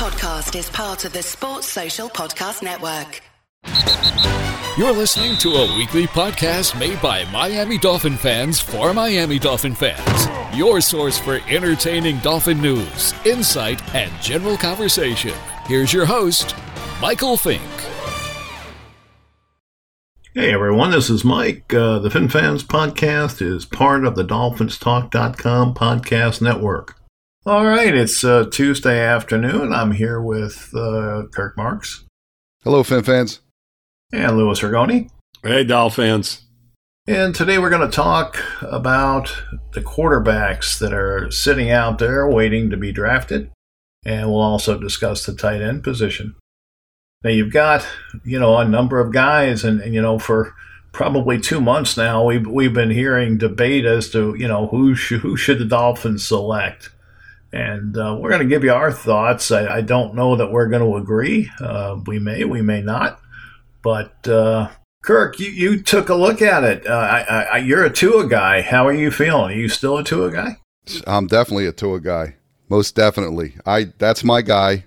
podcast is part of the Sports Social Podcast Network. You're listening to a weekly podcast made by Miami Dolphin fans for Miami Dolphin fans. Your source for entertaining Dolphin news, insight, and general conversation. Here's your host, Michael Fink. Hey everyone, this is Mike. Uh, the Fin Fans podcast is part of the DolphinsTalk.com podcast network. All right, it's uh, Tuesday afternoon. I'm here with uh, Kirk Marks. Hello, Fin fans. And Louis Ragone. Hey, Dolphins. And today we're going to talk about the quarterbacks that are sitting out there waiting to be drafted. And we'll also discuss the tight end position. Now you've got, you know, a number of guys, and, and you know, for probably two months now, we've we've been hearing debate as to, you know, who sh- who should the Dolphins select, and uh, we're going to give you our thoughts. I, I, don't know that we're going to agree. Uh, we may, we may not, but. Uh, Kirk, you, you took a look at it. Uh, I, I, you're a Tua guy. How are you feeling? Are you still a Tua guy? I'm definitely a Tua guy. Most definitely. I that's my guy.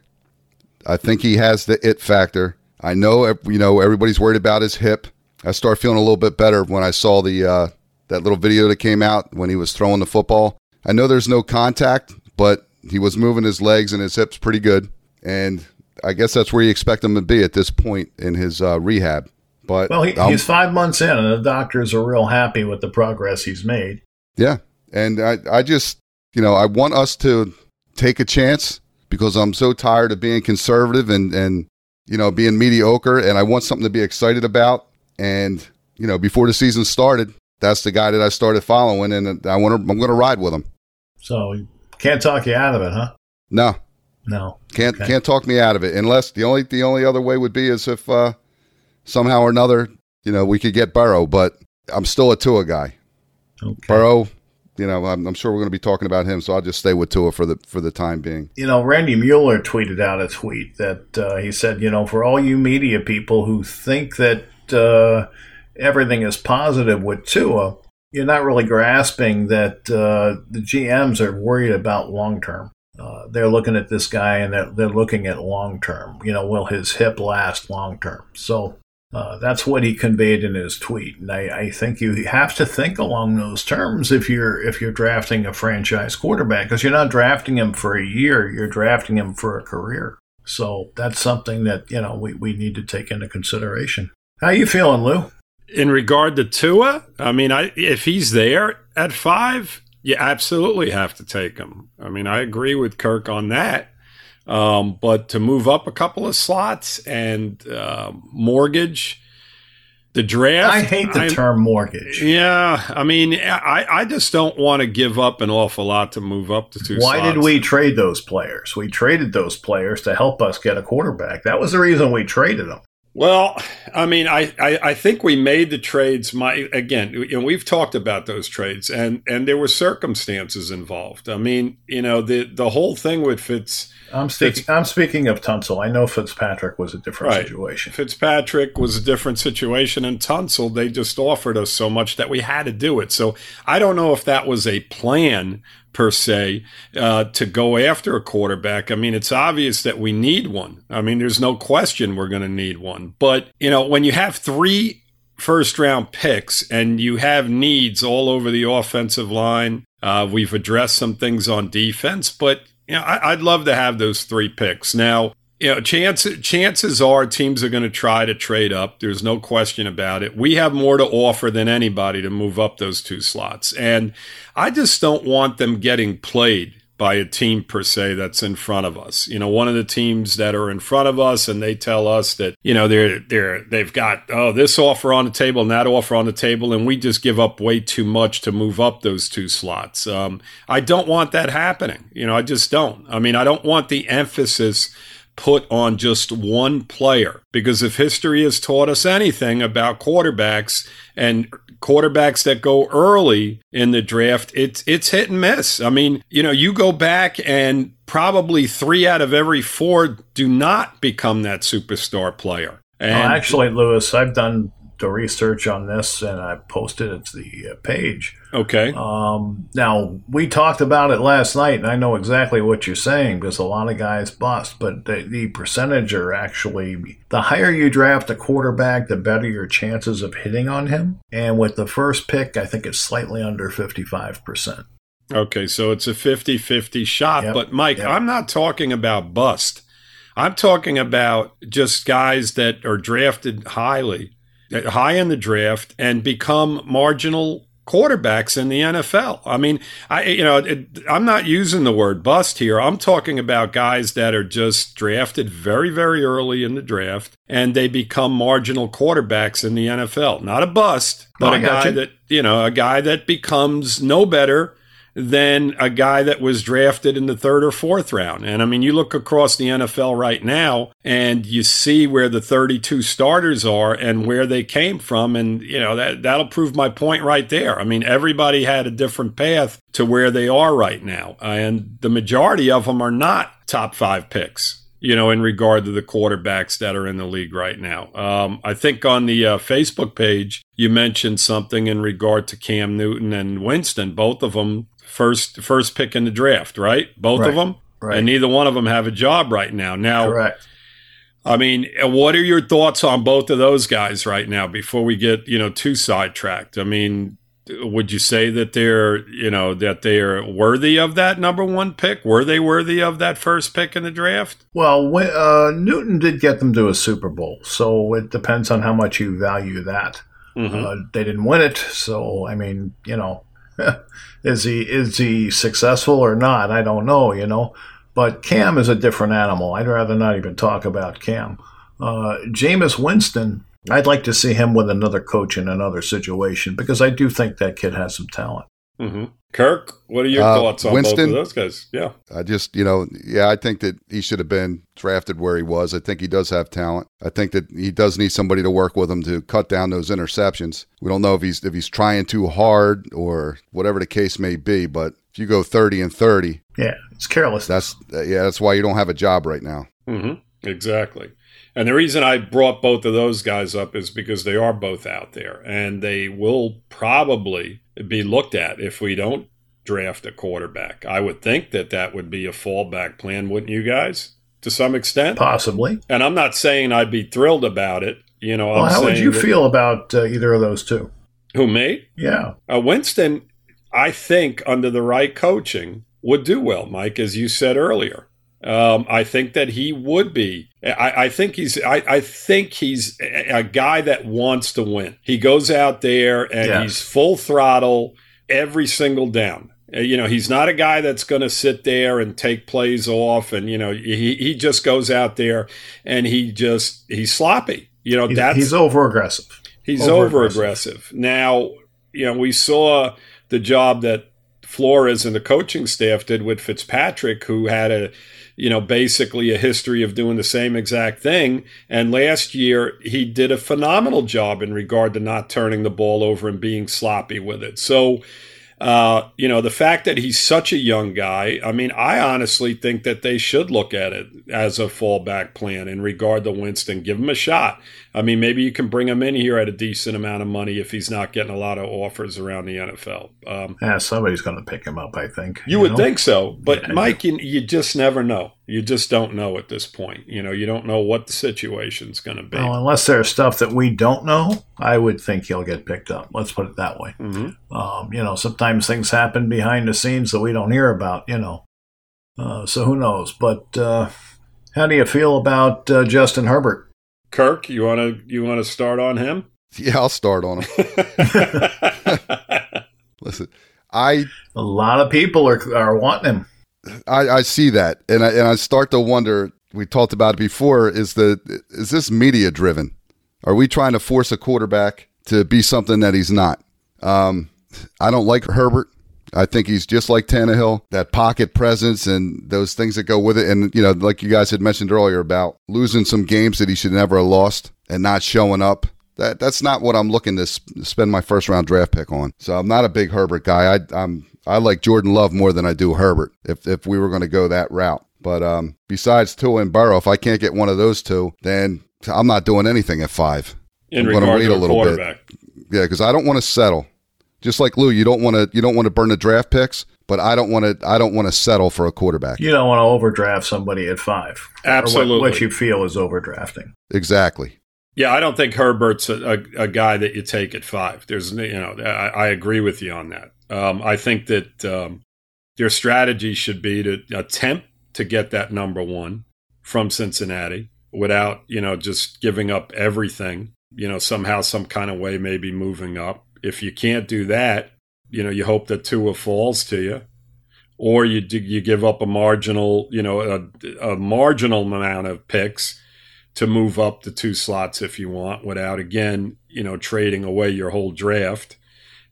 I think he has the it factor. I know you know everybody's worried about his hip. I start feeling a little bit better when I saw the uh, that little video that came out when he was throwing the football. I know there's no contact, but he was moving his legs and his hips pretty good, and I guess that's where you expect him to be at this point in his uh, rehab. But well, he, he's five months in, and the doctors are real happy with the progress he's made. Yeah, and I I just you know I want us to take a chance because I'm so tired of being conservative and and you know being mediocre, and I want something to be excited about. And you know, before the season started, that's the guy that I started following, and I want to I'm going to ride with him. So can't talk you out of it, huh? No, no, can't okay. can't talk me out of it. Unless the only the only other way would be is if uh, somehow or another, you know, we could get Burrow, but I'm still a Tua guy. Okay. Burrow, you know, I'm, I'm, sure we're going to be talking about him, so I'll just stay with Tua for the for the time being. You know, Randy Mueller tweeted out a tweet that uh, he said, you know, for all you media people who think that uh, everything is positive with Tua, you're not really grasping that uh, the GMs are worried about long term. Uh, they're looking at this guy and they're, they're looking at long term. You know, will his hip last long term? So uh, that's what he conveyed in his tweet, and I, I, think you have to think along those terms if you're if you're drafting a franchise quarterback, because you're not drafting him for a year, you're drafting him for a career. So that's something that you know we, we need to take into consideration. How you feeling, Lou? In regard to Tua, I mean, I, if he's there at five, you absolutely have to take him. I mean, I agree with Kirk on that. Um, but to move up a couple of slots and uh, mortgage the draft. I hate the I'm, term mortgage. Yeah, I mean, I, I just don't want to give up an awful lot to move up to two. Why slots. did we trade those players? We traded those players to help us get a quarterback. That was the reason we traded them. Well, I mean, I, I, I, think we made the trades. My again, you know, we've talked about those trades, and and there were circumstances involved. I mean, you know, the the whole thing with Fitz. I'm speaking. I'm speaking of Tunsil. I know Fitzpatrick was a different right. situation. Fitzpatrick was a different situation, and Tunsil they just offered us so much that we had to do it. So I don't know if that was a plan per se uh, to go after a quarterback. I mean, it's obvious that we need one. I mean, there's no question we're going to need one. But, you know, when you have three first round picks and you have needs all over the offensive line, uh, we've addressed some things on defense, but, you know, I, I'd love to have those three picks. Now, you know, chances chances are teams are going to try to trade up. There's no question about it. We have more to offer than anybody to move up those two slots, and I just don't want them getting played by a team per se that's in front of us. You know, one of the teams that are in front of us and they tell us that, you know, they're they're they've got oh this offer on the table and that offer on the table and we just give up way too much to move up those two slots. Um, I don't want that happening. You know, I just don't. I mean, I don't want the emphasis put on just one player. Because if history has taught us anything about quarterbacks and quarterbacks that go early in the draft, it's it's hit and miss. I mean, you know, you go back and probably three out of every four do not become that superstar player. Oh, and actually, Louis, I've done the research on this and I posted it to the uh, page. Okay. Um, now we talked about it last night, and I know exactly what you're saying because a lot of guys bust, but the, the percentage are actually the higher you draft a quarterback, the better your chances of hitting on him. And with the first pick, I think it's slightly under 55 percent. Okay, so it's a 50 50 shot. Yep, But, Mike, yep. I'm not talking about bust. I'm talking about just guys that are drafted highly, high in the draft, and become marginal quarterbacks in the NFL. I mean, I you know, it, I'm not using the word bust here. I'm talking about guys that are just drafted very very early in the draft and they become marginal quarterbacks in the NFL. Not a bust, but oh, I a guy you. that, you know, a guy that becomes no better than a guy that was drafted in the third or fourth round. And I mean, you look across the NFL right now and you see where the 32 starters are and where they came from. And, you know, that, that'll prove my point right there. I mean, everybody had a different path to where they are right now. And the majority of them are not top five picks. You know, in regard to the quarterbacks that are in the league right now. Um, I think on the uh, Facebook page, you mentioned something in regard to Cam Newton and Winston. Both of them first first pick in the draft, right? Both Right, of them, right. and neither one of them have a job right now. Now, Correct. I mean, what are your thoughts on both of those guys right now? Before we get you know too sidetracked, I mean, would you say that they're you know that they are worthy of that number one pick? Were they worthy of that first pick in the draft? Well, when, uh, Newton did get them to a Super Bowl, so it depends on how much you value that. Mhm. Uh, they didn't win it, so I mean, you know, is he is he successful or not? I don't know, you know. But Cam is a different animal. I'd rather not even talk about Cam. Uh, Jameis Winston, I'd like to see him with another coach in another situation because I do think that kid has some talent. hmm Kirk, what are your Uh, thoughts on Winston? both of those guys? Yeah. I just, you know, yeah, I think that he should have been drafted where he was. I think he does have talent. I think that he does need somebody to work with him to cut down those interceptions. We don't know if he's if he's trying too hard or whatever the case may be, but if you go 30 and 30, Yeah, it's careless. that's yeah, that's why you don't have a job right now. hmm Exactly. And the reason I brought both of those guys up is because they are both out there and they will probably be looked at if we don't draft a quarterback. I would think that that would be a fallback plan, wouldn't you guys? To some extent. Possibly. And I'm not saying I'd be thrilled about it. You know, Well, how would you feel about uh, either of those two? Who me? Yeah. Uh, Winston, I think under the right coaching would do well, Mike, as you said earlier. Um, I think that he would be. I, I think he's. I, I think he's a, a guy that wants to win. He goes out there and Yes. he's full throttle every single down. Uh, You know, he's not a guy that's going to sit there and take plays off, and you know, he he just goes out there and he just he's sloppy. You know, He's, that's he's over aggressive. He's over aggressive. Now, you know, we saw the job that Flores and the coaching staff did with Fitzpatrick, who had a, you know, basically a history of doing the same exact thing. And last year, he did a phenomenal job in regard to not turning the ball over and being sloppy with it. So, uh, you know, the fact that he's such a young guy, I mean, I honestly think that they should look at it as a fallback plan in regard to Winston. Give him a shot. I mean, maybe you can bring him in here at a decent amount of money if he's not getting a lot of offers around the NFL. Um, Yeah, somebody's going to pick him up, I think. you would know? think so, but Yeah. Mike, you, you just never know. You just don't know at this point. You know, you don't know what the situation's going to be. Well, unless there's stuff that we don't know, I would think he'll get picked up. Let's put it that way. Mhm. Um, you know, sometimes things happen behind the scenes that we don't hear about, you know. Uh, so who knows? But uh, how do you feel about uh, Justin Herbert? Kirk, you want to you want to start on him? Yeah, I'll start on him. Listen, I A lot of people are, are wanting him. I, I see that, and I and I start to wonder. We talked about it before. Is the is this media driven? Are we trying to force a quarterback to be something that he's not? Um, I don't like Herbert. I think he's just like Tannehill, that pocket presence and those things that go with it. And you know, like you guys had mentioned earlier about losing some games that he should never have lost and not showing up. That that's not what I'm looking to sp- spend my first round draft pick on. So I'm not a big Herbert guy. I, I'm I like Jordan Love more than I do Herbert. If if we were going to go that route, but um, besides Tua and Burrow, if I can't get one of those two, then I'm not doing anything at five. in I'm gonna regard wait to a a little bit. quarterback. Yeah, because I don't want to settle. Just like Lou, you don't want to you don't want to burn the draft picks, but I don't want to I don't want to settle for a quarterback. You don't want to overdraft somebody at five. Or what- Absolutely. what, you feel is overdrafting. Exactly. Yeah, I don't think Herbert's a, a, a guy that you take at five. There's, you know, I, I agree with you on that. Um, I think that um, their strategy should be to attempt to get that number one from Cincinnati without, you know, just giving up everything. You know, somehow, some kind of way, maybe moving up. If you can't do that, you know, you hope that Tua falls to you, or you you give up a marginal, you know, a, a marginal amount of picks to move up the two slots if you want without again you know trading away your whole draft.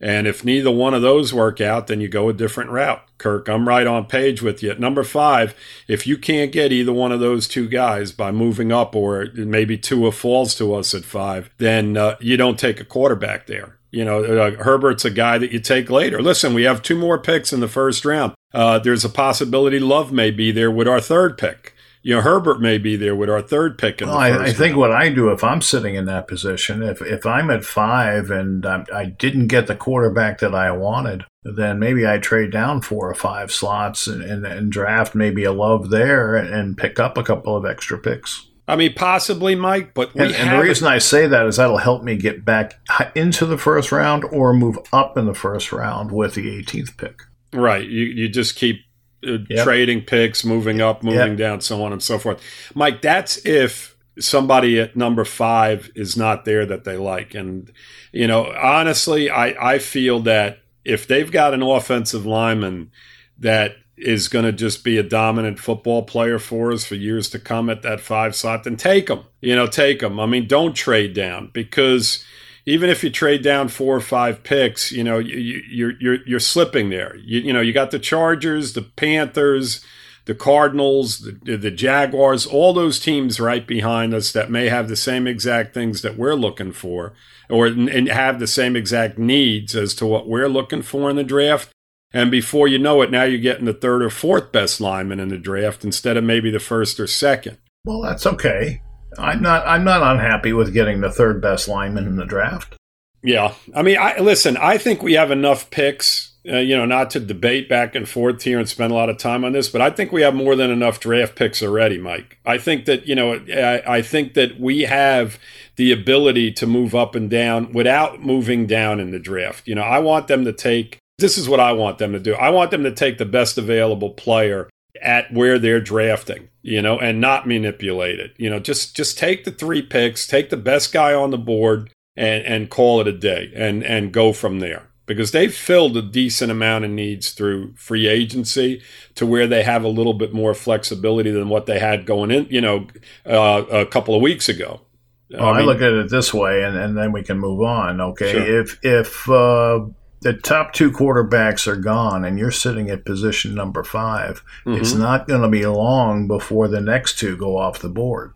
And if neither one of those work out then you go a different route. Kirk i'm right on page with you. At number five if you can't get either one of those two guys by moving up or maybe Tua falls to us at five then uh, you don't take a quarterback there. You know uh, herbert's a guy that you take later. Listen we have two more picks in the first round. Uh, there's a possibility love may be there with our third pick you know, Herbert may be there with our third pick in Well, the I, I think round. what I do if I'm sitting in that position, if if I'm at five and I, I didn't get the quarterback that I wanted, then maybe I trade down four or five slots and, and, and draft maybe a love there and pick up a couple of extra picks. I mean, possibly, Mike, but we And, and the reason I say that is that'll help me get back into the first round or move up in the first round with the 18th pick. right, you you just keep uh, Yep. trading picks, moving up, moving Yep. down, so on and so forth. Mike, that's if somebody at number five is not there that they like, and you know, honestly, I I feel that if they've got an offensive lineman that is going to just be a dominant football player for us for years to come at that five slot, then take them. You know, take them. I mean, don't trade down because even if you trade down four or five picks, you know, you, you, you're you're you're slipping there. You, you know, you got the Chargers, the Panthers, the Cardinals, the, the Jaguars, all those teams right behind us that may have the same exact things that we're looking for, or and have the same exact needs as to what we're looking for in the draft. And before you know it, now you're getting the third or fourth best lineman in the draft instead of maybe the first or second. Well, that's okay. I'm not I'm not unhappy with getting the third best lineman in the draft. Yeah, I mean, I listen. I think we have enough picks. Uh, you know, not to debate back and forth here and spend a lot of time on this, but I think we have more than enough draft picks already, Mike. I think that you know, I, I think that we have the ability to move up and down without moving down in the draft. You know, I want them to take. This is what I want them to do. I want them to take the best available player at where they're drafting, you know, and not manipulate it. You know, just just take the three picks, take the best guy on the board and and call it a day and and go from there. Because they've filled a decent amount of needs through free agency to where they have a little bit more flexibility than what they had going in, you know, uh, a couple of weeks ago. Well, I, look at it this way, and, and then we can move on. Okay, Sure. if if uh, the top two quarterbacks are gone, and you're sitting at position number 5 it's Mhm. not going to be long before the next two go off the board.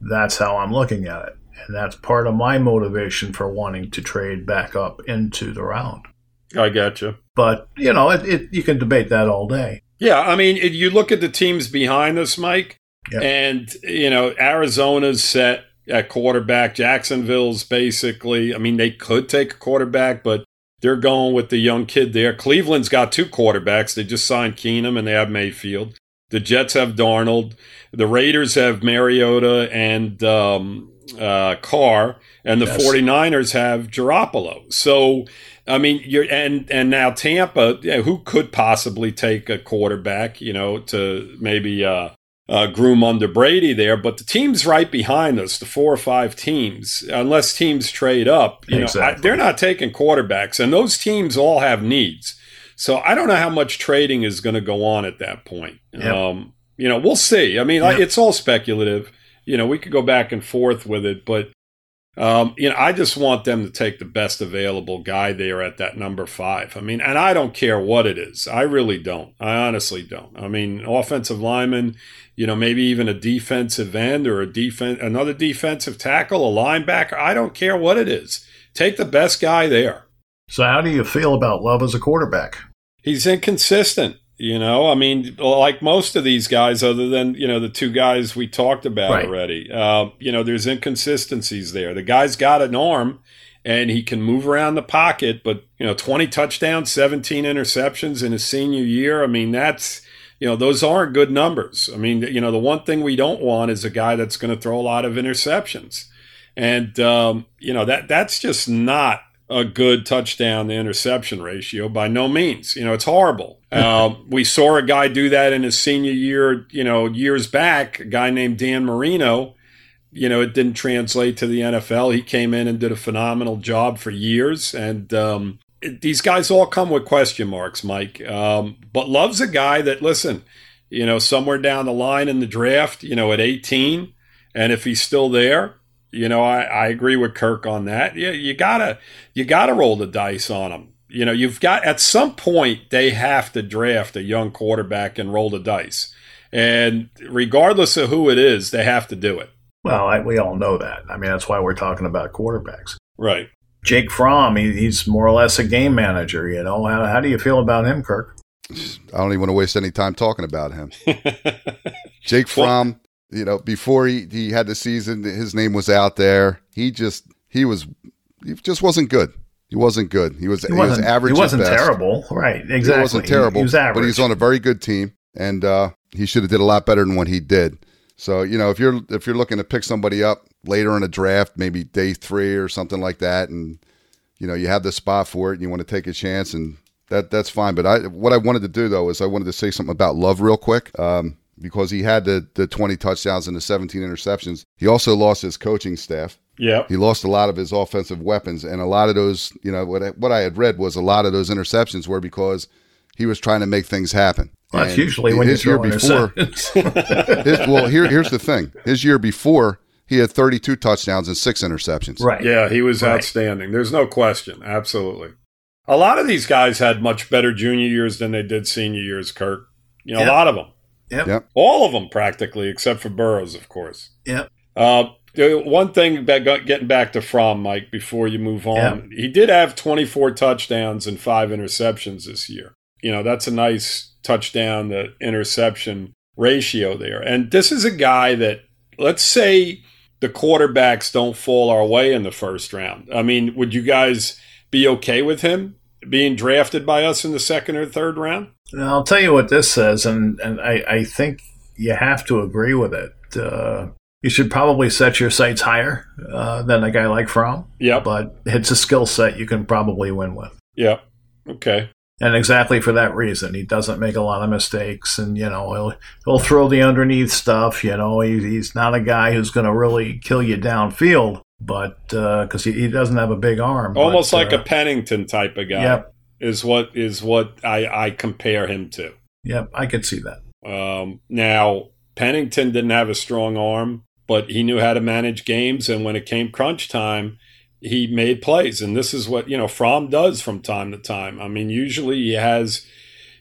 That's how I'm looking at it, and that's part of my motivation for wanting to trade back up into the round. I got you. But you know, it, it, you can debate that all day. Yeah, I mean, it, you look at the teams behind us, Mike, and you know Arizona's set at quarterback. Jacksonville's basically. I mean, they could take a quarterback, but they're going with the young kid there. Cleveland's got two quarterbacks. They just signed Keenum and they have Mayfield. The Jets have Darnold. The Raiders have Mariota and um, uh, Carr, and the Yes. 49ers have Garoppolo. So, I mean, you're and and now Tampa, yeah, who could possibly take a quarterback, you know, to maybe uh, uh, groom under Brady there, but the teams right behind us, the four or five teams, unless teams trade up, you know, I, they're not taking quarterbacks, and those teams all have needs. So I don't know how much trading is going to go on at that point. Yep. Um, you know, we'll see. I mean, Yep. it's all speculative. You know, we could go back and forth with it, but um, you know, I just want them to take the best available guy there at that number five. I mean, and I don't care what it is. I really don't. I honestly don't. I mean, offensive lineman, you know, maybe even a defensive end or a defense, another defensive tackle, a linebacker. I don't care what it is. Take the best guy there. So, how do you feel about Love as a quarterback? He's inconsistent. You know, I mean, like most of these guys, other than you know the two guys we talked about Right. already. Uh, you know, there's inconsistencies there. The guy's got an arm, and he can move around the pocket. But you know, 20 touchdowns, 17 interceptions in his senior year. I mean, that's you know, those aren't good numbers. I mean, you know, the one thing we don't want is a guy that's going to throw a lot of interceptions, and um, you know that that's just not a good touchdown to interception ratio by no means. You know, it's horrible. Um, we saw a guy do that in his senior year, you know, years back, a guy named Dan Marino. You know, it didn't translate to the NFL. He came in and did a phenomenal job for years. And um, it- these guys all come with question marks, Mike. Um, but Love's a guy that, listen, you know, somewhere down the line in the draft, you know, at 18, and if he's still there, you know, I, I agree with Kirk on that. Yeah, you gotta you gotta roll the dice on them. You know, you've got at some point they have to draft a young quarterback and roll the dice. And regardless of who it is, they have to do it. Well, I, we all know that. I mean, that's why we're talking about quarterbacks. Right. Jake Fromm, he, he's more or less a game manager. You know, how, how do you feel about him, Kirk? I don't even want to waste any time talking about him. Jake Fromm, you know, before he, he had the season, his name was out there. He just he was he just wasn't good. He wasn't good. He was he, was wasn't, average. He wasn't terrible, right? Exactly. He wasn't terrible, He, was average. but he's on a very good team, and uh, he should have did a lot better than what he did. So you know, if you're if you're looking to pick somebody up later in a draft, maybe day three or something like that, and you know you have the spot for it, and you want to take a chance, and that that's fine. But I what I wanted to do though is I wanted to say something about Love real quick. Um, because he had the, the 20 touchdowns and the 17 interceptions. He also lost his coaching staff. Yeah. He lost a lot of his offensive weapons, and a lot of those, you know, what I, what I had read was a lot of those interceptions were because he was trying to make things happen. Well, that's usually when you his year before. His, well, here here's the thing. His year before, he had 32 touchdowns and six interceptions. right. Yeah, he was Right. outstanding. There's no question. Absolutely. A lot of these guys had much better junior years than they did senior years, Kirk. You know, Yeah. a lot of them. Yep. Yep. All of them practically, except for Burrows, of course. Yep. Uh, one thing that got, getting back to Fromm, Mike, before you move on, he did have 24 touchdowns and five interceptions this year. You know, that's a nice touchdown to interception ratio there. And this is a guy that, let's say, the quarterbacks don't fall our way in the first round. I mean, would you guys be okay with him being drafted by us in the second or third round? Now, I'll tell you what this says, and, and I, I think you have to agree with it. Uh, you should probably set your sights higher uh, than a guy like Fromm, Yep. but it's a skill set you can probably win with. Yeah. Okay. And exactly for that reason, he doesn't make a lot of mistakes, and you know he'll he'll throw the underneath stuff. You know he, he's not a guy who's going to really kill you downfield, but because he, he doesn't have a big arm, Almost but, like uh, a Pennington type of guy. Yep. Is what is what I, I compare him to. Yep, I could see that. Um, now Pennington didn't have a strong arm, but he knew how to manage games, and when it came crunch time, he made plays. And this is what you know Fromm does from time to time. I mean, usually he has,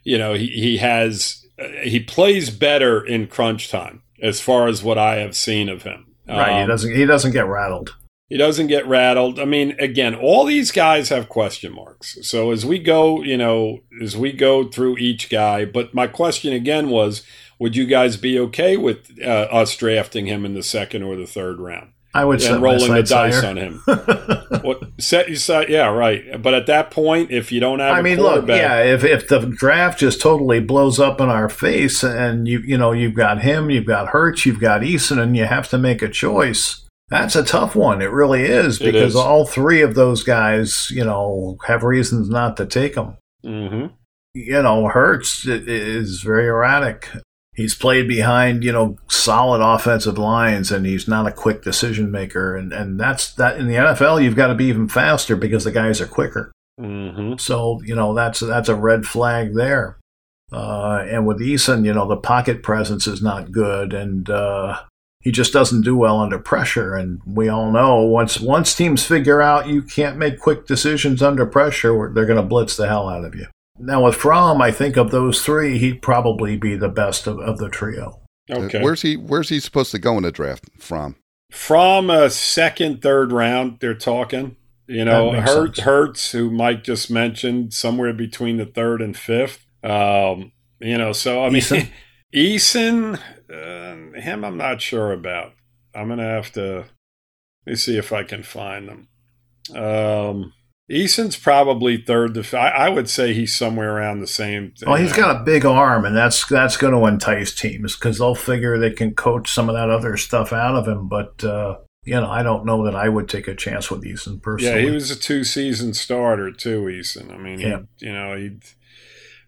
you know, he he has uh, he plays better in crunch time as far as what I have seen of him. Right, he Um, doesn't he doesn't get rattled. He doesn't get rattled. I mean, again, all these guys have question marks. So as we go, you know, as we go through each guy, but my question again was, would you guys be okay with uh, us drafting him in the second or the third round I would and rolling the dice higher. on him? what set you side? Yeah, right. But at that point, if you don't have, I a mean, look, yeah. If if the draft just totally blows up in our face, and you you know you've got him, you've got Hurts, you've got Eason, and you have to make a choice. That's a tough one. It really is because is. all three of those guys, you know, have reasons not to take them. Mhm. You know, Hurts is very erratic. He's played behind, you know, solid offensive lines, and he's not a quick decision maker. And and that's that in the NFL. You've got to be even faster because the guys are quicker. Mhm. So you know that's that's a red flag there. Uh, and with Eason, you know the pocket presence is not good, and uh, he just doesn't do well under pressure. And we all know once once teams figure out you can't make quick decisions under pressure, they're going to blitz the hell out of you. Now with Fromm, I think of those three, he'd probably be the best of, of the trio. Okay. Uh, Where's he Where's he supposed to go in the draft from? From a second, third round, they're talking. You know, That makes Hurts, who Mike just mentioned, somewhere between the third and fifth. Um, You know, so I mean, Eason, Uh, him, I'm not sure about. I'm gonna have to. Let me see if I can find them. Um, Eason's probably third. To, I, I would say he's somewhere around the same. Well, he's got a big arm, and that's that's going to entice teams because they'll figure they can coach some of that other stuff out of him. But uh, you know, I don't know that I would take a chance with Eason personally. Yeah, he was a two-season starter too, Eason. I mean, yeah. He, you know, he.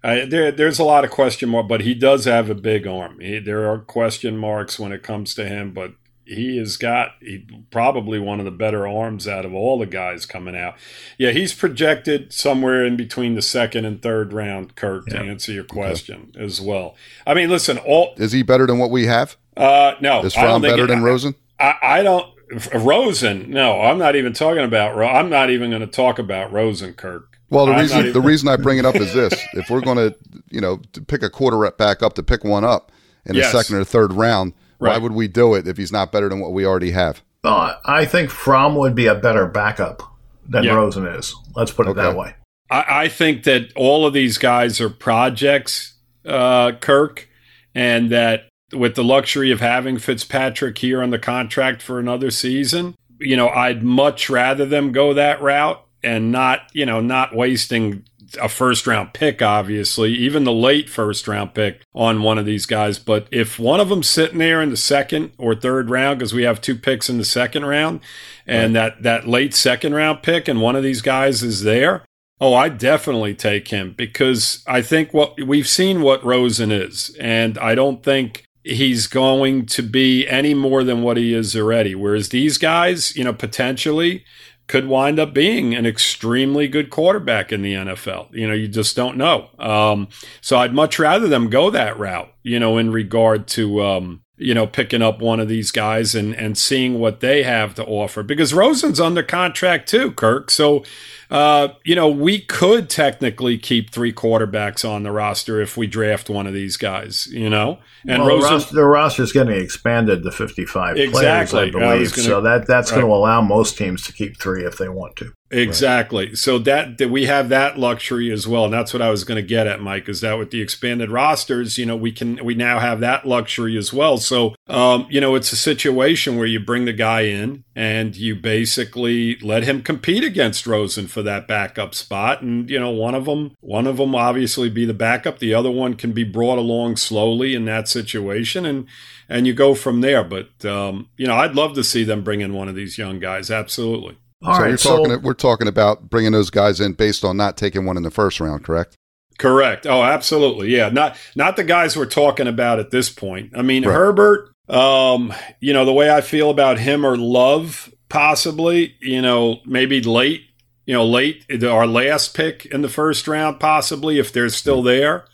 I, there, there's a lot of question mark, but he does have a big arm. He, there are question marks when it comes to him, but he has got he, probably one of the better arms out of all the guys coming out. Yeah, he's projected somewhere in between the second and third round. Kirk, yeah. to answer your question okay. as well. I mean, listen, all is he better than what we have? Uh, no, is Fromm better it, than Rosen? I, I, don't. Rosen, no, I'm not even talking about. I'm not even going to talk about Rosen, Kirk. Well, the I'm reason even- the reason I bring it up is this: if we're going to, you know, to pick a quarterback back up to pick one up in yes. the second or third round Right. Why would we do it if he's not better than what we already have? Uh, I think Fromm would be a better backup than yeah. Rosen is. Let's put it okay. that way. I, I, think that all of these guys are projects, uh, Kirk, and that with the luxury of having Fitzpatrick here on the contract for another season, you know, I'd much rather them go that route and not, you know, not wasting a first round pick, obviously, even the late first round pick on one of these guys. But if one of them's sitting there in the second or third round, because we have two picks in the second round, and right. that, that late second round pick, and one of these guys is there, oh, I definitely take him because I think what we've seen what Rosen is, and I don't think he's going to be any more than what he is already. Whereas these guys, you know, potentially could wind up being an extremely good quarterback in the NFL. You know, you just don't know. Um, so I'd much rather them go that route, you know, in regard to, um, you know, picking up one of these guys and, and seeing what they have to offer because Rosen's under contract too, Kirk. So, uh, you know, we could technically keep three quarterbacks on the roster if we draft one of these guys, you know. And well, Rosen, the roster is getting expanded to 55 exactly. players, I believe. I gonna, so that that's right. going to allow most teams to keep three if they want to. Exactly. Right. So that, that we have that luxury as well, and that's what I was going to get at, Mike. Is that with the expanded rosters, you know, we can we now have that luxury as well. So, um, you know, it's a situation where you bring the guy in and you basically let him compete against Rosen for that backup spot, and you know, one of them, one of them obviously be the backup. The other one can be brought along slowly in that situation, and and you go from there. But um, you know, I'd love to see them bring in one of these young guys. Absolutely. All so right, you're talking. So, we're talking about bringing those guys in based on not taking one in the first round, correct? Correct. Oh, absolutely. Yeah. Not not the guys we're talking about at this point. I mean, right. Herbert. Um, you know the way I feel about him or Love, possibly. You know, maybe late. You know, late our last pick in the first round, possibly if they're still there.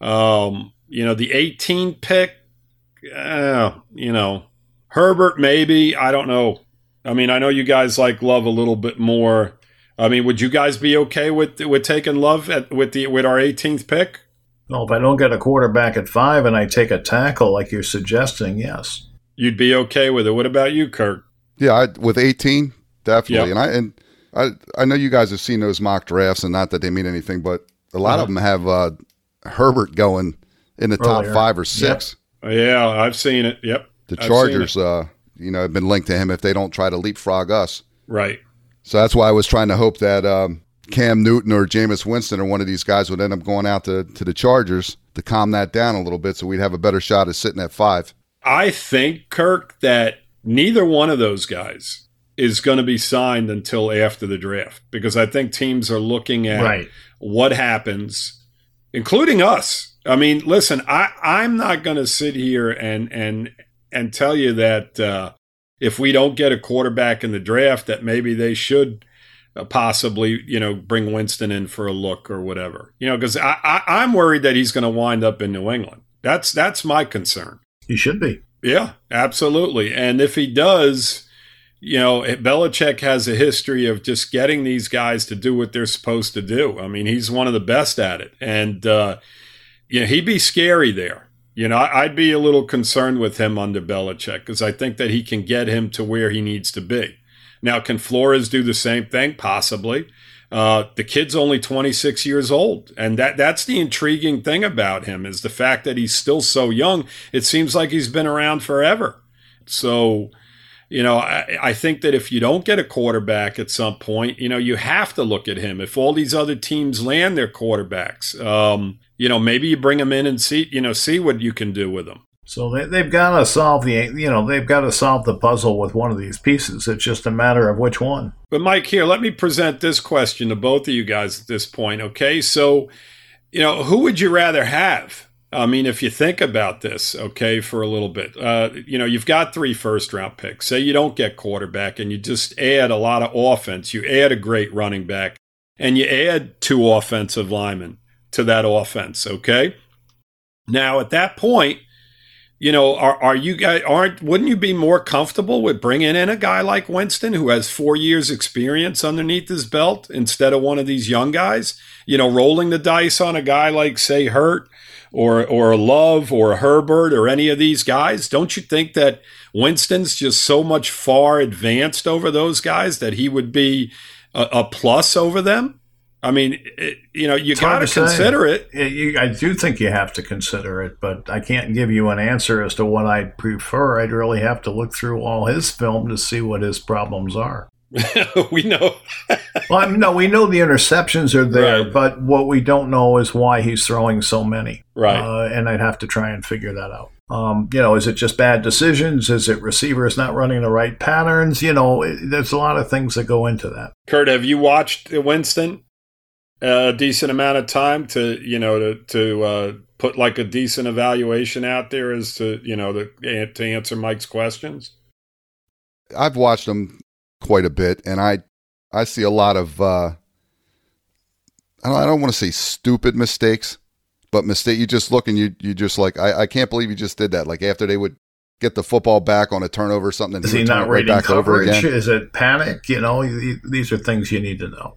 Um, you know, the 18 pick. Uh, you know, Herbert maybe. I don't know. I mean, I know you guys like Love a little bit more. I mean, would you guys be okay with with taking Love at, with the with our 18th pick? Well, if I don't get a quarterback at five and I take a tackle like you're suggesting, yes, you'd be okay with it. What about you, Kirk? Yeah, I, with 18, definitely. Yep. And I and I I know you guys have seen those mock drafts, and not that they mean anything, but a lot uh-huh. of them have uh, Herbert going in the Earlier. top five or six. Yep. Yeah, I've seen it. Yep. The Chargers, uh, you know, have been linked to him if they don't try to leapfrog us. Right. So that's why I was trying to hope that um, Cam Newton or Jameis Winston or one of these guys would end up going out to, to the Chargers to calm that down a little bit so we'd have a better shot at sitting at five. I think, Kirk, that neither one of those guys is going to be signed until after the draft because I think teams are looking at right. what happens, including us. I mean, listen, I, I'm not going to sit here and and and tell you that uh, if we don't get a quarterback in the draft, that maybe they should uh, possibly, you know, bring Winston in for a look or whatever. You know, because I, I, I'm worried that he's going to wind up in New England. That's that's my concern. He should be. Yeah, absolutely. And if he does, you know, Belichick has a history of just getting these guys to do what they're supposed to do. I mean, he's one of the best at it, and uh, you know, he'd be scary there. You know, I'd be a little concerned with him under Belichick because I think that he can get him to where he needs to be. Now, can Flores do the same thing? Possibly. Uh, the kid's only 26 years old, and that that's the intriguing thing about him is the fact that he's still so young. It seems like he's been around forever. So, you know, I, I think that if you don't get a quarterback at some point, you know, you have to look at him. If all these other teams land their quarterbacks, um, you know, maybe you bring them in and see, you know, see what you can do with them. So they, they've got to solve the, you know, they've got to solve the puzzle with one of these pieces. It's just a matter of which one. But Mike, here, let me present this question to both of you guys at this point. Okay, so, you know, who would you rather have? I mean, if you think about this, okay, for a little bit, uh, you know, you've got three first round picks. Say you don't get quarterback and you just add a lot of offense, you add a great running back, and you add two offensive linemen to that offense, okay? Now, at that point, you know, are, are you guys aren't wouldn't you be more comfortable with bringing in a guy like Winston who has four years experience underneath his belt instead of one of these young guys? You know, rolling the dice on a guy like say Hurt or or Love or Herbert or any of these guys? Don't you think that Winston's just so much far advanced over those guys that he would be a, a plus over them? I mean, it, you know, you got to consider it. You, I do think you have to consider it, but I can't give you an answer as to what I'd prefer. I'd really have to look through all his film to see what his problems are. we know. well, no, we know the interceptions are there, right. but what we don't know is why he's throwing so many. Right. Uh, and I'd have to try and figure that out. Um, you know, is it just bad decisions? Is it receivers not running the right patterns? You know, it, there's a lot of things that go into that. Kurt, have you watched Winston? A decent amount of time to you know to to uh, put like a decent evaluation out there as to you know to to answer Mike's questions? I've watched them quite a bit, and I I see a lot of uh, I don't, I don't want to say stupid mistakes, but mistake you just look and you you just like I, I can't believe you just did that. Like after they would get the football back on a turnover or something, is he, he not right back coverage? Over again. Is it panic? You know, these are things you need to know.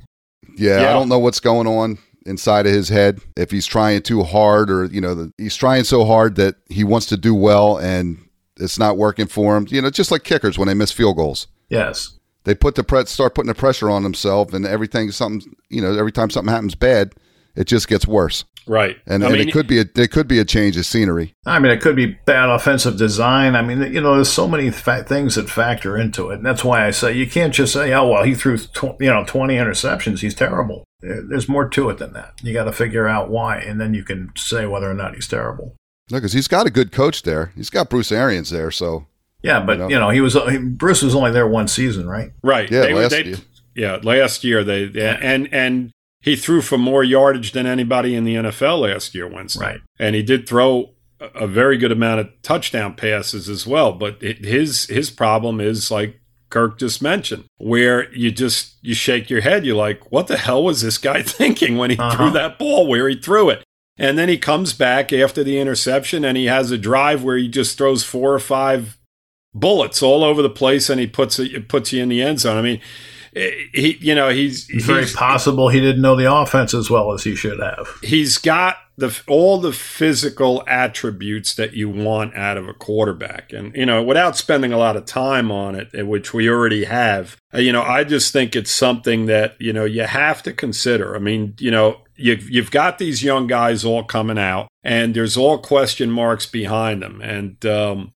Yeah, yeah, I don't know what's going on inside of his head. If he's trying too hard, or you know, the, he's trying so hard that he wants to do well and it's not working for him. You know, just like kickers when they miss field goals. Yes, they put the pre- start putting the pressure on themselves, and everything something you know every time something happens bad, it just gets worse. Right, and, and mean, it could be a it could be a change of scenery. I mean, it could be bad offensive design. I mean, you know, there's so many fa- things that factor into it, and that's why I say you can't just say, "Oh, well, he threw tw- you know 20 interceptions. He's terrible." There's more to it than that. You got to figure out why, and then you can say whether or not he's terrible. No, because he's got a good coach there. He's got Bruce Arians there, so yeah. But you know, you know he was Bruce was only there one season, right? Right. Yeah, they, last they, year. Yeah, last year they and and he threw for more yardage than anybody in the NFL last year, Winston. Right. And he did throw a very good amount of touchdown passes as well. But it, his his problem is like Kirk just mentioned, where you just you shake your head. You're like, what the hell was this guy thinking when he uh-huh. threw that ball where he threw it? And then he comes back after the interception and he has a drive where he just throws four or five bullets all over the place and he puts it puts you in the end zone. I mean, he you know he's it's very possible he didn't know the offense as well as he should have. He's got the all the physical attributes that you want out of a quarterback, and you know without spending a lot of time on it, eh, which we already have. Uh, you know, I just think it's something that you know you have to consider. I mean, you know, you've you've got these young guys all coming out, and there's all question marks behind them, and um,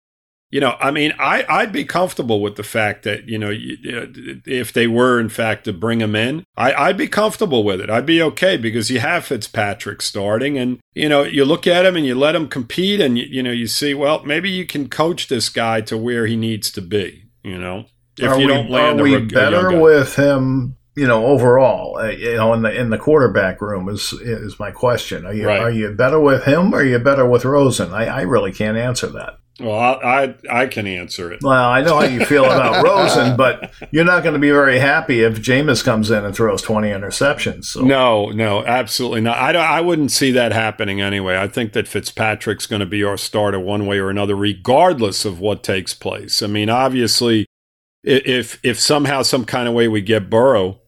you know, I mean, I, I'd be comfortable with the fact that, you know, if they were, in fact, to bring him in, I, I'd be comfortable with it. I'd be okay because you have Fitzpatrick starting and, you know, you look at him and you let him compete and, you, you know, you see, well, maybe you can coach this guy to where he needs to be, you know, if are you don't we, land are we better with him you know, overall, uh, you know, in the in the quarterback room is is my question. Are you right. are you better with him or are you better with Rosen? I, I really can't answer that. Well, I, I, I can answer it. Well, I know how you feel about Rosen, but you're not going to be very happy if Jameis comes in and throws 20 interceptions. So. No, no, absolutely not. I, I wouldn't see that happening anyway. I think that Fitzpatrick's going to be our starter one way or another, regardless of what takes place. I mean, obviously, if if somehow, some kind of way we get Burrow,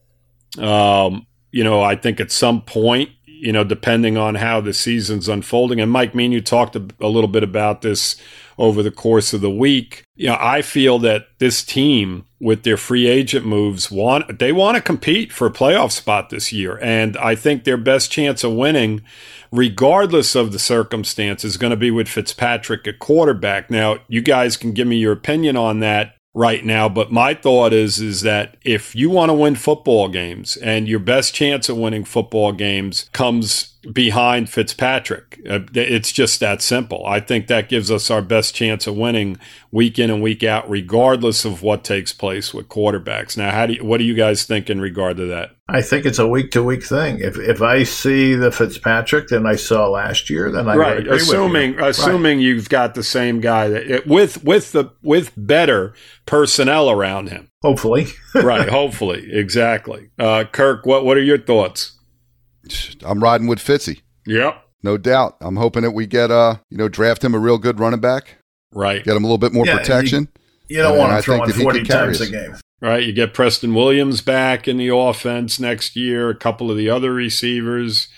um, you know, I think at some point you know, depending on how the season's unfolding. And Mike, me and you talked a, a, little bit about this over the course of the week. You know, I feel that this team with their free agent moves want they want to compete for a playoff spot this year and I think their best chance of winning regardless of the circumstance is going to be with Fitzpatrick at quarterback. Now, you guys can give me your opinion on that right now. But my thought is is that if you want to win football games and your best chance of winning football games comes behind Fitzpatrick. Uh, it's just that simple. I think that gives us our best chance of winning week in and week out, regardless of what takes place with quarterbacks. Now, how do you, what do you guys think in regard to that? I think it's a week to week thing. If if I see the Fitzpatrick that I saw last year, then I right. assuming assuming right. you've got the same guy that it, with with the with better personnel around him. Hopefully, right. Hopefully, exactly. Uh, Kirk, what what are your thoughts? I'm riding with Fitzy. Yep. No doubt. I'm hoping that we get uh, you know, draft him a real good running back. Right. Get him a little bit more yeah, protection. You, you don't and, want to throw him 40 times a game. Right. You get Preston Williams back in the offense next year, a couple of the other receivers.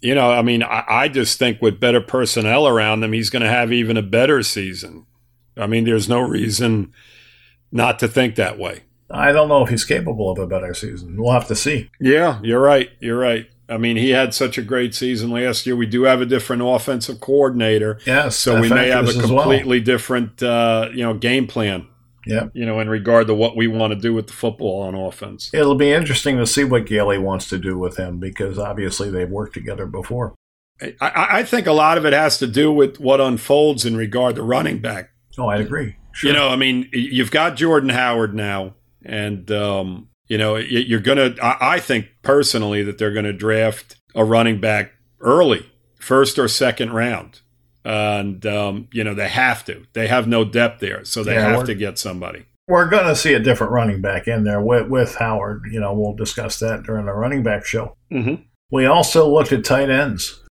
You know, I mean, I, I just think with better personnel around him, he's going to have even a better season. I mean, there's no reason not to think that way. I don't know if he's capable of a better season. We'll have to see. Yeah, you're right. You're right. I mean, he had such a great season last year. We do have a different offensive coordinator. Yes, so we may have a completely well. different, uh, you know, game plan. Yeah, you know, in regard to what we want to do with the football on offense. It'll be interesting to see what Gailey wants to do with him because obviously they've worked together before. I, I think a lot of it has to do with what unfolds in regard to running back. Oh, I agree. Sure. You know, I mean, you've got Jordan Howard now, and um, you know, you're going to, I think personally that they're going to draft a running back early, first or second round. And, um, you know, they have to. They have no depth there. So they yeah, have to get somebody. We're going to see a different running back in there with, with Howard. You know, we'll discuss that during the running back show. Mm-hmm. We also looked at tight ends.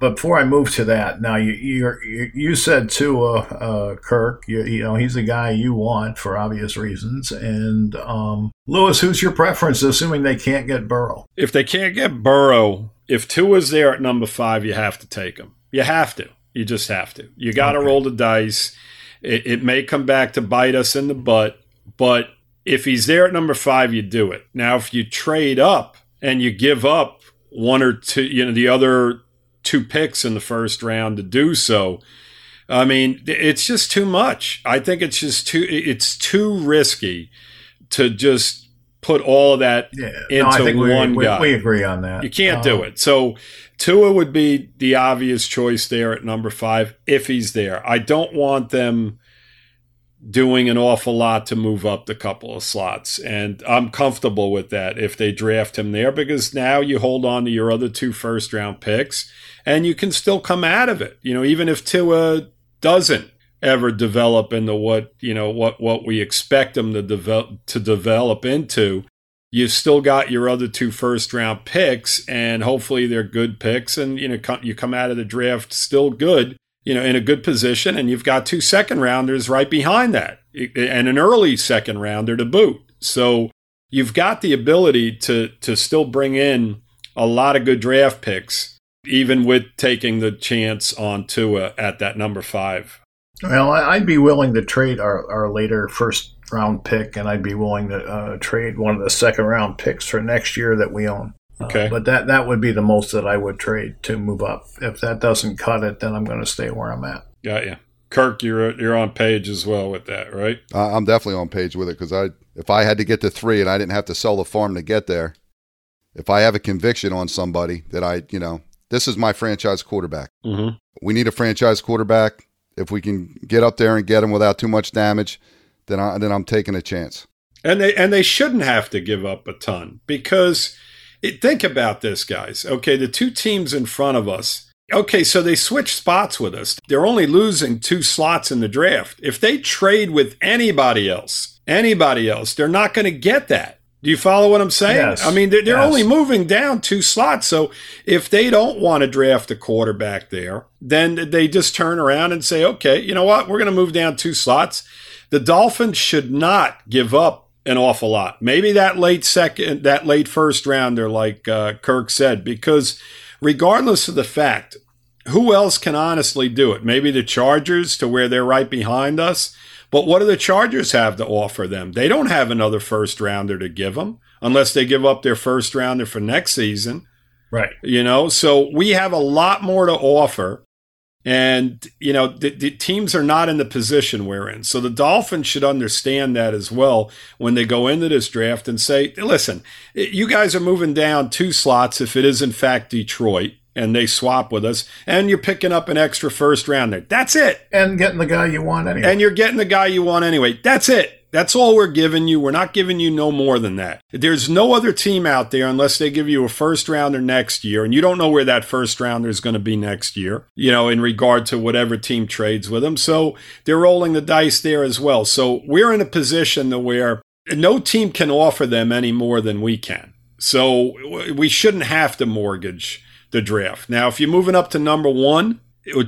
But before I move to that, now you you you said to uh, uh, Kirk, you, you, know he's the guy you want for obvious reasons. And um, Louis, who's your preference, assuming they can't get Burrow? If they can't get Burrow, if Tua's there at number five, you have to take him. You have to. You just have to. You got to okay. roll the dice. It, it may come back to bite us in the butt, but if he's there at number five, you do it. Now, if you trade up and you give up one or two, you know, the other two picks in the first round to do so. I mean, it's just too much. I think it's just too it's too risky to just put all of that yeah. into no, one we, guy. We, agree on that. You can't do uh, it. So Tua would be the obvious choice there at number five if he's there. I don't want them doing an awful lot to move up the couple of slots. And I'm comfortable with that if they draft him there because now you hold on to your other two first round picks and you can still come out of it. You know, even if Tua doesn't ever develop into what, you know, what, what we expect him to develop to develop into, you've still got your other two first round picks and hopefully they're good picks and you know you come out of the draft still good you know, in a good position, and you've got two second rounders right behind that, and an early second rounder to boot. So you've got the ability to to still bring in a lot of good draft picks, even with taking the chance on Tua at that number five. Well, I'd be willing to trade our, our later first round pick, and I'd be willing to uh, trade one of the second round picks for next year that we own. Okay. Uh, but that that would be the most that I would trade to move up. If that doesn't cut it, then I'm going to stay where I'm at. Got you. Kirk, you're you're on page as well with that, right? Uh, I'm definitely on page with it because I if I had to get to three and I didn't have to sell the farm to get there, if I have a conviction on somebody that I you know this is my franchise quarterback. Mm-hmm. We need a franchise quarterback. If we can get up there and get him without too much damage, then I then I'm taking a chance. And they and they shouldn't have to give up a ton because it, think about this, guys. Okay, the two teams in front of us. Okay, so they switch spots with us. They're only losing two slots in the draft. If they trade with anybody else, anybody else, they're not going to get that. Do you follow what I'm saying? Yes. I mean, they're, they're yes. only moving down two slots. So if they don't want to draft a quarterback there, then they just turn around and say, okay, you know what? We're going to move down two slots. The Dolphins should not give up an awful lot. Maybe that late second, that late first rounder, like uh, Kirk said, because regardless of the fact who else can honestly do it? Maybe the Chargers to where they're right behind us. But what do the Chargers have to offer them? They don't have another first rounder to give them unless they give up their first rounder for next season. Right. You know, so we have a lot more to offer. And, you know, the, the, teams are not in the position we're in. So the Dolphins should understand that as well when they go into this draft and say, listen, you guys are moving down two slots if it is, in fact, Detroit and they swap with us, and you're picking up an extra first rounder. That's it. And getting the guy you want anyway. And you're getting the guy you want anyway. That's it. That's all we're giving you. We're not giving you no more than that. There's no other team out there unless they give you a first rounder next year, and you don't know where that first rounder is going to be next year, you know, in regard to whatever team trades with them. So they're rolling the dice there as well. So we're in a position to where no team can offer them any more than we can. So we shouldn't have to mortgage the draft. Now, if you're moving up to number one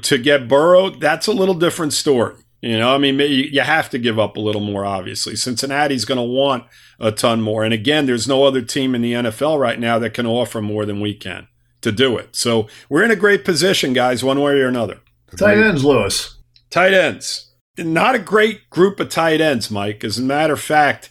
to get Burrow, that's a little different story. You know, I mean, you have to give up a little more, obviously. Cincinnati's going to want a ton more. And again, there's no other team in the NFL right now that can offer more than we can to do it. So we're in a great position, guys, one way or another. Tight ends, Louis. Tight ends. Not a great group of tight ends, Mike. As a matter of fact,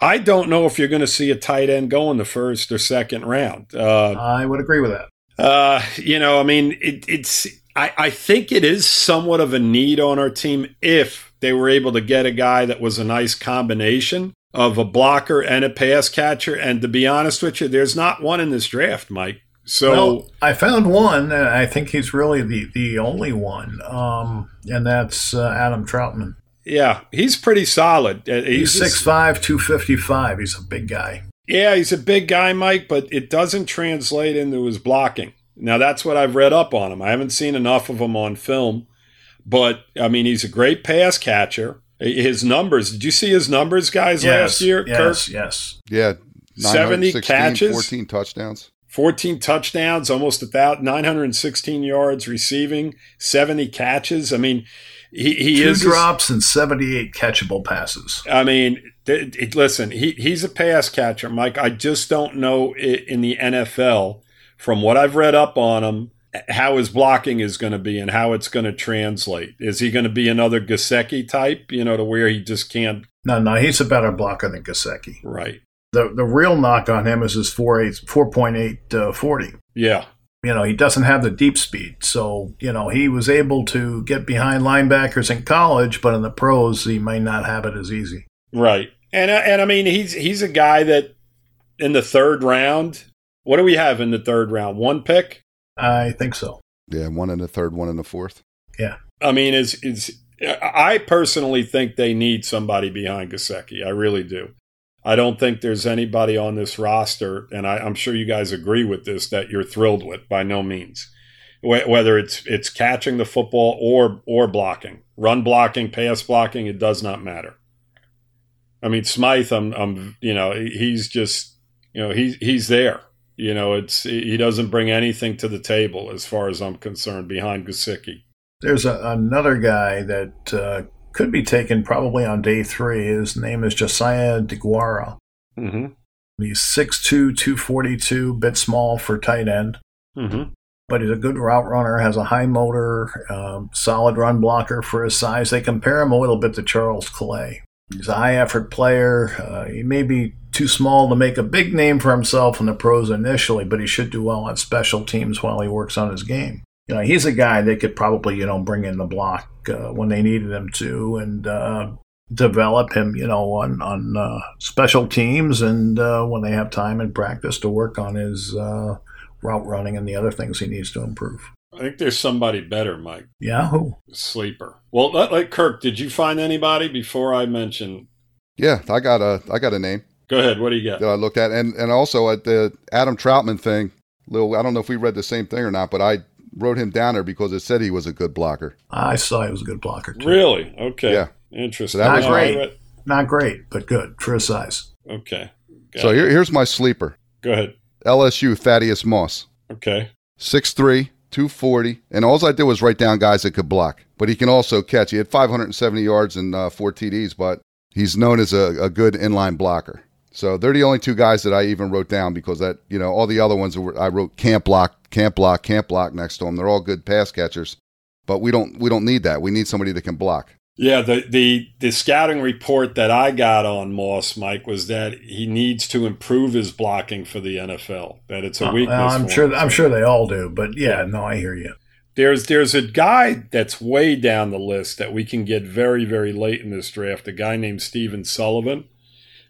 I don't know if you're going to see a tight end go in the first or second round. Uh, I would agree with that. Uh, you know, I mean, it, it's. I, I think it is somewhat of a need on our team if they were able to get a guy that was a nice combination of a blocker and a pass catcher. And to be honest with you, there's not one in this draft, Mike. So well, I found one. I think he's really the the only one, um, and that's uh, Adam Trautman. Yeah, he's pretty solid. Uh, he's, he's 6'5", 255. He's a big guy. Yeah, he's a big guy, Mike, but it doesn't translate into his blocking. Now, that's what I've read up on him. I haven't seen enough of him on film, but I mean, he's a great pass catcher. His numbers, did you see his numbers, guys, yes, last year? Yes, Kirk? yes. Yeah. 70 catches, 14 touchdowns. 14 touchdowns, almost about 916 yards receiving, 70 catches. I mean, he, he Two is drops and 78 catchable passes. I mean, th- th- listen, he, he's a pass catcher, Mike. I just don't know in the NFL, from what I've read up on him, how his blocking is going to be and how it's going to translate. Is he going to be another Gesicki type, you know, to where he just can't? No, no, he's a better blocker than Gesicki. Right. The the real knock on him is his 4.8 uh, 40. Yeah. You know, he doesn't have the deep speed. So, you know, he was able to get behind linebackers in college, but in the pros, he might not have it as easy. Right. And, uh, and I mean, he's, he's a guy that in the third round, what do we have in the third round? One pick? I think so. Yeah, one in the third, one in the fourth. Yeah. I mean, is is I personally think they need somebody behind Gesicki. I really do. I don't think there's anybody on this roster, and I, am sure you guys agree with this, that you're thrilled with by no means. Whether it's it's catching the football or or blocking, run blocking, pass blocking, it does not matter. I mean, Smythe, I'm, I'm you know, he's just, you know, he's he's there. You know, it's he doesn't bring anything to the table as far as I'm concerned behind Gesicki. There's a, another guy that uh, could be taken probably on day three. His name is Josiah Deguara. Mm-hmm. He's 6'2", 242, bit small for tight end. Mm-hmm. But he's a good route runner, has a high motor, um, solid run blocker for his size. They compare him a little bit to Charles Clay. He's a high effort player. Uh, he may be too small to make a big name for himself in the pros initially, but he should do well on special teams while he works on his game you know, he's a guy they could probably, you know, bring in the block uh, when they needed him to and uh, develop him, you know, on, on uh, special teams and uh, when they have time and practice to work on his uh, route running and the other things he needs to improve. I think there's somebody better, Mike. Yeah, who? Sleeper. Well, like Kirk, did you find anybody before I mentioned? Yeah, I got a I got a name. Go ahead. What do you got? That I looked at, and and also at the Adam Trautman thing. Little, I don't know if we read the same thing or not, but I wrote him down there because it said he was a good blocker. I saw he was a good blocker too. Really? Okay. Yeah. Interesting. So that Not was great. Right. Not great, but good for his size. Okay. Got so here, here's my sleeper. Go ahead. LSU Thaddeus Moss. Okay. 6'3", 240. And all I did was write down guys that could block. But he can also catch. He had 570 yards and uh, four TDs, but he's known as a, a good inline blocker. So they're the only two guys that I even wrote down because that you know all the other ones were, I wrote can't block, can't block, can't block next to them. They're all good pass catchers, but we don't we don't need that. We need somebody that can block. Yeah, the, the the scouting report that I got on Moss, Mike, was that he needs to improve his blocking for the NFL. That it's a uh, weakness. Well, I'm sure. him. I'm sure they all do, but yeah, no, I hear you. There's there's a guy that's way down the list that we can get very very late in this draft. A guy named Stephen Sullivan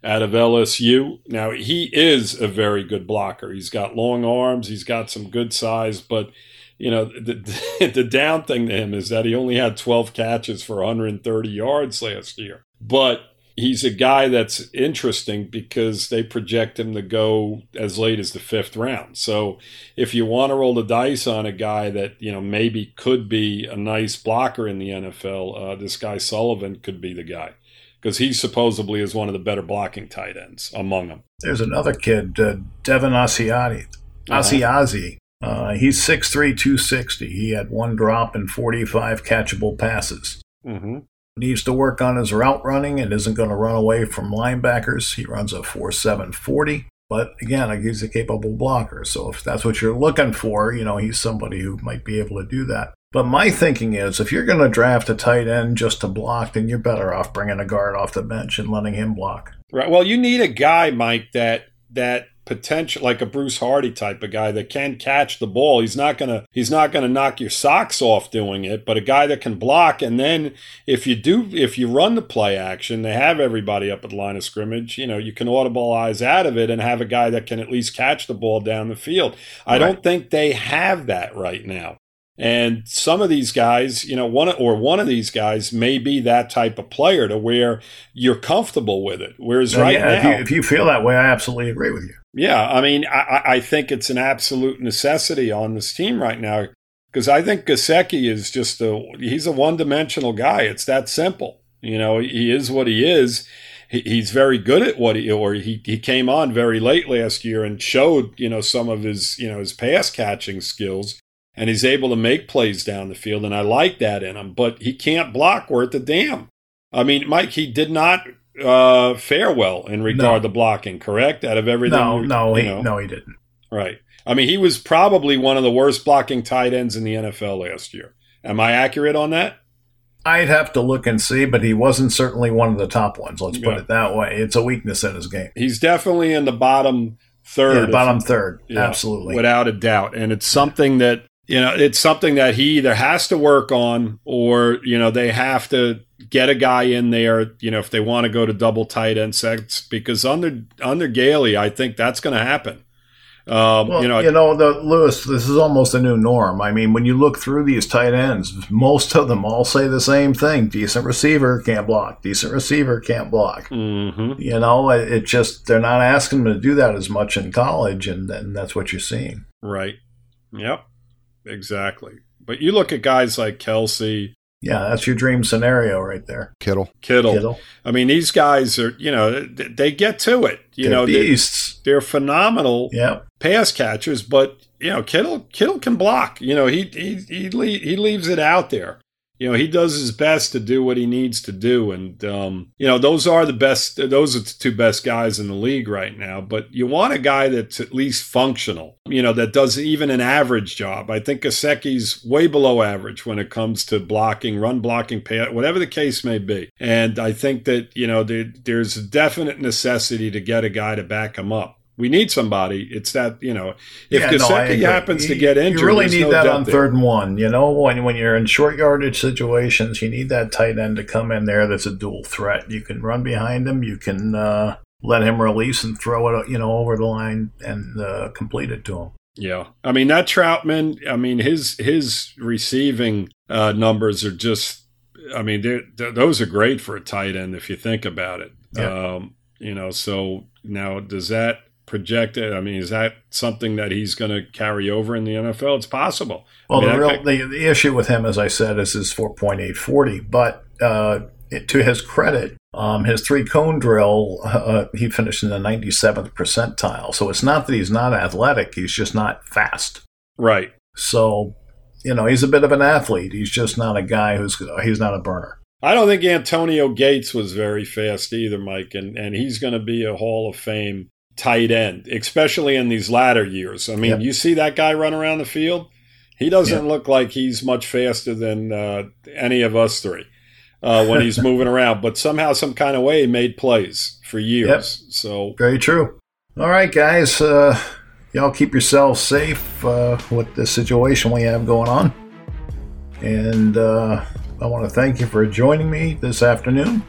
out of LSU. Now he is a very good blocker. He's got long arms. He's got some good size, but you know the the down thing to him is that he only had 12 catches for 130 yards last year. But he's a guy that's interesting because they project him to go as late as the fifth round. So if you want to roll the dice on a guy that you know maybe could be a nice blocker in the NFL, uh, this guy Sullivan could be the guy because he supposedly is one of the better blocking tight ends among them. There's another kid, uh, Devin Asiasi. Uh-huh. Asiasi. Uh, he's 6'3", 260. He had one drop and 45 catchable passes. Mm-hmm. Needs to work on his route running and isn't going to run away from linebackers. He runs a 4'7", 40. But again, he's a capable blocker. So if that's what you're looking for, you know, he's somebody who might be able to do that. But my thinking is if you're going to draft a tight end just to block, then you're better off bringing a guard off the bench and letting him block. Right. Well, you need a guy, Mike, that that potential like a Bruce Hardy type of guy that can catch the ball. He's not gonna he's not gonna knock your socks off doing it, but a guy that can block. And then if you do if you run the play action, they have everybody up at the line of scrimmage. You know, you can audibilize out of it and have a guy that can at least catch the ball down the field. I Right. don't think they have that right now. And some of these guys, you know, one or one of these guys may be that type of player to where you're comfortable with it. Whereas right yeah, if now, you, if you feel that way, I absolutely agree with you. Yeah, I mean, I, I- think it's an absolute necessity on this team right now because I think Gesicki is just a he's a one dimensional guy. It's that simple. You know, he is what he is. He, he's very good at what he or he he came on very late last year and showed you know some of his you know his pass catching skills. And he's able to make plays down the field, and I like that in him. But he can't block worth a damn. I mean, Mike, he did not uh, fare well in regard No. to blocking. Correct? Out of everything, No, no, he, know. no, he didn't. Right. I mean, he was probably one of the worst blocking tight ends in the NFL last year. Am I accurate on that? I'd have to look and see, but he wasn't certainly one of the top ones. Let's put it that way. It's a weakness in his game. He's definitely in the bottom third. Yeah, bottom third, Yeah, absolutely. Without a doubt. And it's something that, you know, it's something that he either has to work on or, you know, they have to get a guy in there, you know, if they want to go to double tight end sets because under under Gailey, I think that's going to happen. Um, Well, you know, the Louis, this is almost a new norm. I mean, when you look through these tight ends, most of them all say the same thing: decent receiver can't block, decent receiver can't block. mhm. You know, it, it just they're not asking them to do that as much in college, and then that's what you're seeing. right. Yep. Exactly. But you look at guys like Kelce, Yeah, that's your dream scenario right there. Kittle. Kittle. Kittle, I mean, these guys are, you know, th- they get to it. You They're know, they, beasts. they're phenomenal Yeah, pass catchers, but you know, Kittle Kittle can block. You know, he he he, le- he leaves it out there. You know, he does his best to do what he needs to do, and um, you know, those are the best. Those are the two best guys in the league right now. But you want a guy that's at least functional. You know, that does even an average job. I think Gesicki's way below average when it comes to blocking, run blocking, pay, whatever the case may be. And I think that you know there, there's a definite necessity to get a guy to back him up. We need somebody. It's that you know, if Yeah, no, Gesicki agree. happens to get injured, you really need no that on there. third and one. You know, when when you're in short yardage situations, you need that tight end to come in there. That's a dual threat. You can run behind him. You can uh, let him release and throw it, you know, over the line and uh, complete it to him. Yeah, I mean that Trautman. I mean his his receiving uh, numbers are just. I mean they're, th those are great for a tight end if you think about it. Yeah. Um, you know, so now does that project it? I mean, is that something that he's going to carry over in the NFL? It's possible. Well, I mean, the, real, the the issue with him, as I said, is his four point eight forty. But uh, it, to his credit, um, his three cone drill, uh, he finished in the ninety seventh percentile. So it's not that he's not athletic; he's just not fast. right. So, you know, he's a bit of an athlete. He's just not a guy who's he's not a burner. I don't think Antonio Gates was very fast either, Mike, and, and he's going to be a Hall of Fame tight end, especially in these latter years. I mean, yep. you see that guy run around the field? He doesn't yep. look like he's much faster than uh, any of us three uh, when he's moving around, but somehow, some kind of way, he made plays for years. Yep. So very true. All right, guys, uh, y'all keep yourselves safe uh, with the situation we have going on, and uh, I want to thank you for joining me this afternoon.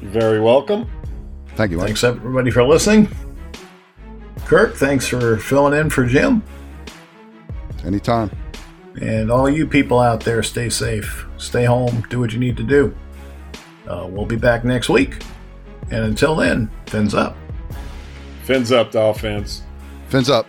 Very welcome. Thank you. Mike. Thanks everybody for listening. Kirk, thanks for filling in for Jim. Anytime. And all you people out there, stay safe, stay home, do what you need to do. Uh, we'll be back next week. And until then, fins up. Fins up, Dolphins. Fins up.